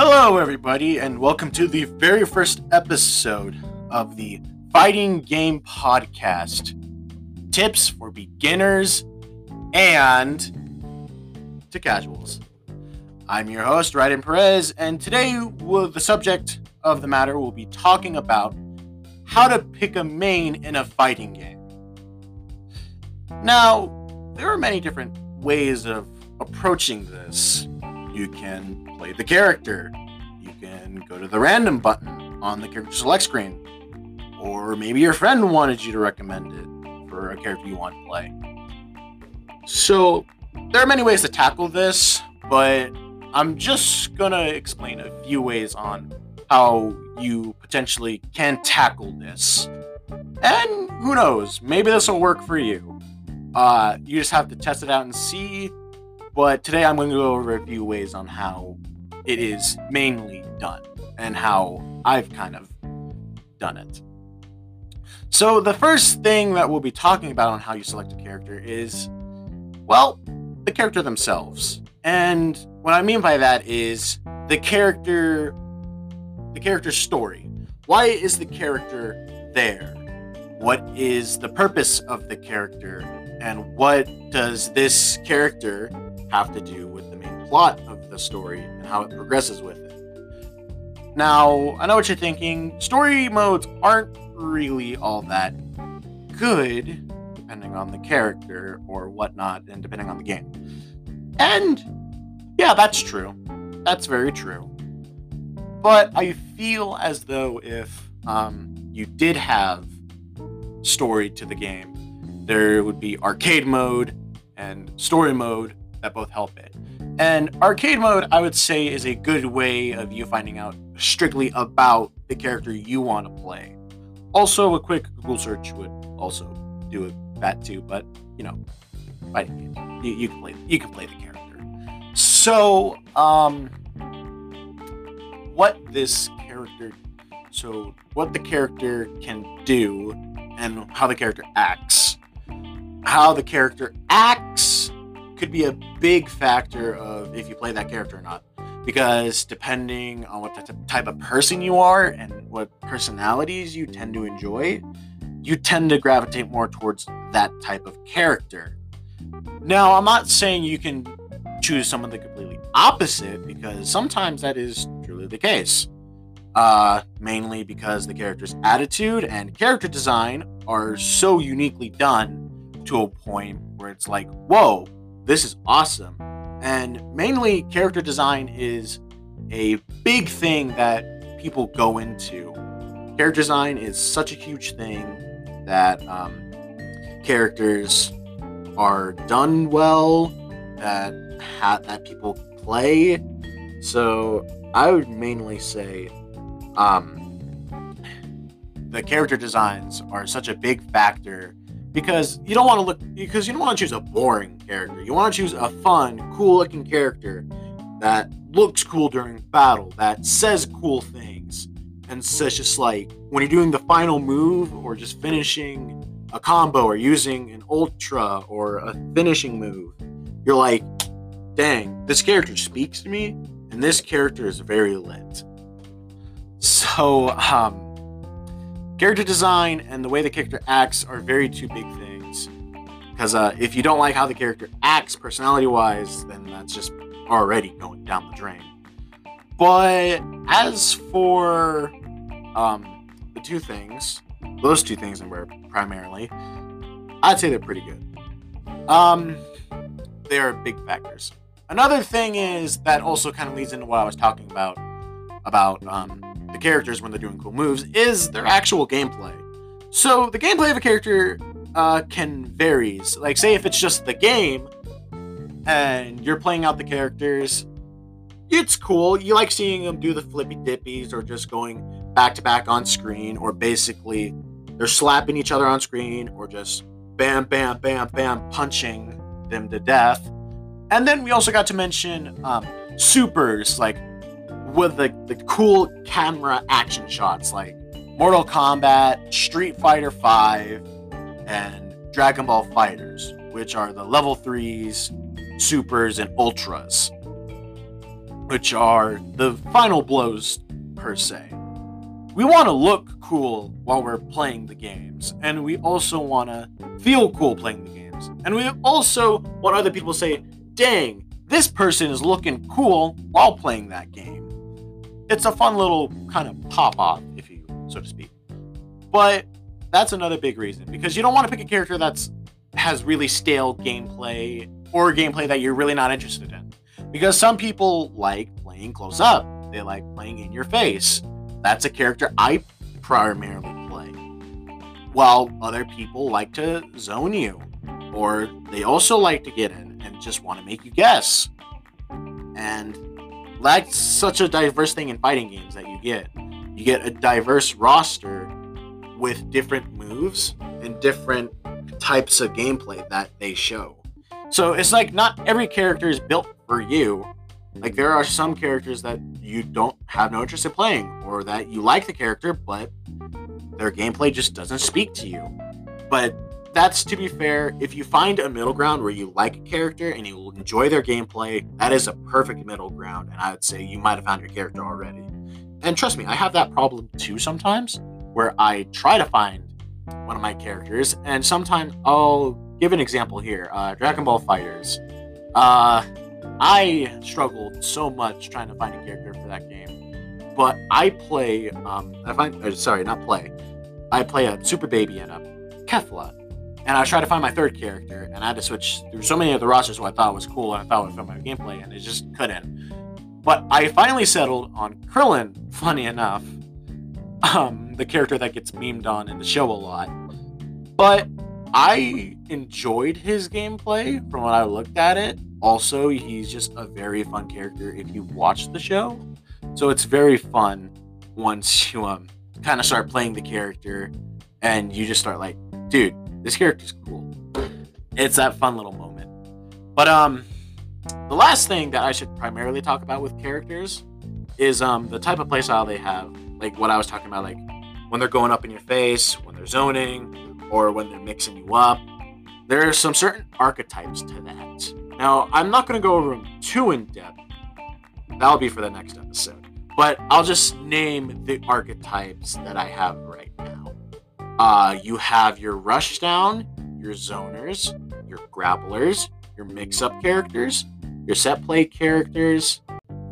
Hello, everybody, and welcome to the very first episode of the Fighting Game Podcast tips for beginners and to casuals. I'm your host, Raiden Perez, and today will, the subject of the matter will be talking about how to pick a main in a fighting game. Now, there are many different ways of approaching this. You can play the character, you can go to the random button on the character select screen, or maybe your friend wanted you to recommend it for a character you want to play. So, there are many ways to tackle this, but I'm just gonna explain a few ways on how you potentially can tackle this. And who knows, maybe this will work for you. Uh, you just have to test it out and see. But today I'm going to go over a few ways on how it is mainly done and how I've kind of done it. So, the first thing that we'll be talking about on how you select a character is, well, the character themselves. And what I mean by that is the character the character's story. Why is the character there? What is the purpose of the character? And what does this character have to do with the main plot of the story and how it progresses with it? Now, I know what you're thinking. Story modes aren't really all that good, depending on the character or whatnot, and depending on the game. And yeah, that's true. That's very true. But I feel as though if um, you did have story to the game, there would be arcade mode and story mode that both help it. And arcade mode, I would say, is a good way of you finding out strictly about the character you want to play. Also, a quick Google search would also do that too. But you know, fighting games, you, you can play you can play the character. So, um, what this character, so what the character can do, and how the character acts. How the character acts could be a big factor of if you play that character or not. Because depending on what type of person you are and what personalities you tend to enjoy, you tend to gravitate more towards that type of character. Now, I'm not saying you can choose someone the completely opposite because sometimes that is truly the case. Uh, mainly because the character's attitude and character design are so uniquely done to a point where it's like, whoa, this is awesome. And mainly, character design is a big thing that people go into. Character design is such a huge thing that um, characters are done well, that ha- that people play. So I would mainly say um, the character designs are such a big factor because you don't want to look because you don't want to choose a boring character. You want to choose a fun, cool-looking character that looks cool during battle, that says cool things, and says just like when you're doing the final move or just finishing a combo or using an ultra or a finishing move, you're like, dang, this character speaks to me, and this character is very lit. So, um, character design and the way the character acts are very two big things. Because uh, if you don't like how the character acts personality wise, then that's just already going down the drain. But as for um, the two things, those two things were primarily, I'd say they're pretty good. Um, they are big factors. Another thing is that also kind of leads into what I was talking about about um, the characters when they're doing cool moves is their actual gameplay. So the gameplay of a character uh, can varies. Like say if it's just the game and you're playing out the characters, it's cool. You like seeing them do the flippy dippies or just going back to back on screen or basically they're slapping each other on screen or just bam bam bam bam punching them to death. And then we also got to mention um, supers like with the, the cool camera action shots like Mortal Kombat, Street Fighter V, and Dragon Ball FighterZ, which are the level threes, supers, and ultras. which are the final blows per se. We want to look cool while we're playing the games, and we also want to feel cool playing the games. And we also want other people to say, dang, this person is looking cool while playing that game. It's a fun little kind of pop off, if you so to speak. But that's another big reason because you don't want to pick a character that's has really stale gameplay or gameplay that you're really not interested in. Because some people like playing close up. They like playing in your face. That's a character I primarily play. While other people like to zone you, or they also like to get in and just want to make you guess. And that's such a diverse thing in fighting games that you get. You get a diverse roster with different moves and different types of gameplay that they show. So it's like not every character is built for you. Like there are some characters that you don't have no interest in playing, or that you like the character, but their gameplay just doesn't speak to you. But that's to be fair. If you find a middle ground where you like a character and you enjoy their gameplay, that is a perfect middle ground. And I would say you might have found your character already. And trust me, I have that problem too sometimes, where I try to find one of my characters, and sometimes I'll give an example here. Uh, Dragon Ball FighterZ. Uh, I struggled so much trying to find a character for that game, but I play. Um, I find. Uh, sorry, not play. I play a Super Baby and a Kefla, and I tried to find my third character, and I had to switch through so many of the rosters who I thought was cool and I thought would fit my gameplay, and it just couldn't. But I finally settled on Krillin. Funny enough, um, the character that gets memed on in the show a lot. But I enjoyed his gameplay from when I looked at it. Also, he's just a very fun character if you watch the show. So it's very fun once you um kind of start playing the character and you just start like, dude, this character's cool. It's that fun little moment. But um the last thing that I should primarily talk about with characters is um the type of playstyle they have like what I was talking about, like when they're going up in your face, when they're zoning, or when they're mixing you up. There are some certain archetypes to that. Now, I'm not going to go over them too in depth. That'll be for the next episode. But I'll just name the archetypes that I have right now. Uh, you have your rushdown, your zoners, your grapplers, your mix-up characters, your set play characters.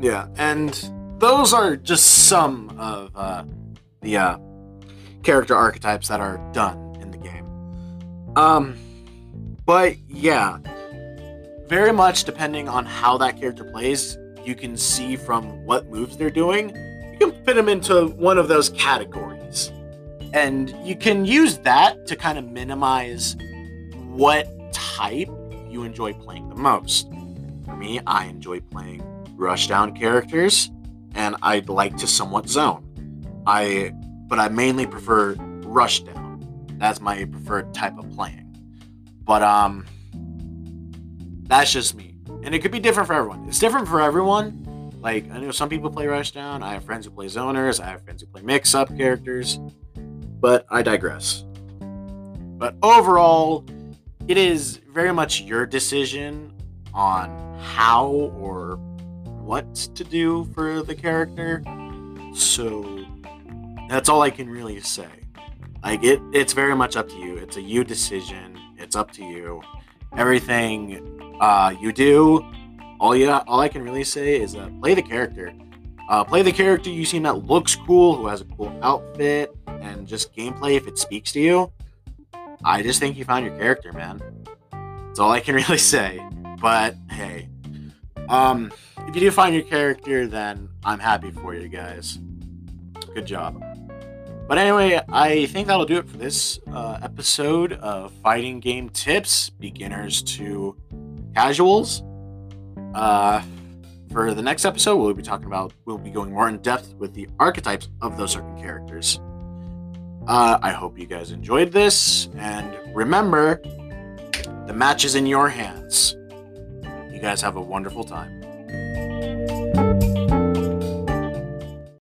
Yeah, and those are just some of uh, the uh, character archetypes that are done in the game. Um, but yeah, very much depending on how that character plays, you can see from what moves they're doing, you can fit them into one of those categories. And you can use that to kind of minimize what type you enjoy playing the most. For me, I enjoy playing rushdown characters and I'd like to somewhat zone. I but I mainly prefer rushdown. That's my preferred type of playing. But um that's just me. And it could be different for everyone. It's different for everyone. Like I know some people play rushdown. I have friends who play zoners. I have friends who play mix-up characters. But I digress. But overall, it is very much your decision on how or what to do for the character. So that's all I can really say. Like it it's very much up to you. It's a you decision. It's up to you. Everything uh, you do, all you all I can really say is uh, play the character. Uh, play the character you seem that looks cool, who has a cool outfit, and just gameplay if it speaks to you. I just think you found your character, man. That's all I can really say. But hey, um, if you do find your character, then I'm happy for you guys. Good job. But anyway, I think that'll do it for this uh, episode of Fighting Game Tips, beginners to casuals. Uh, for the next episode, we'll be talking about, we'll be going more in depth with the archetypes of those certain characters. Uh, I hope you guys enjoyed this, and remember, the match is in your hands. You guys have a wonderful time.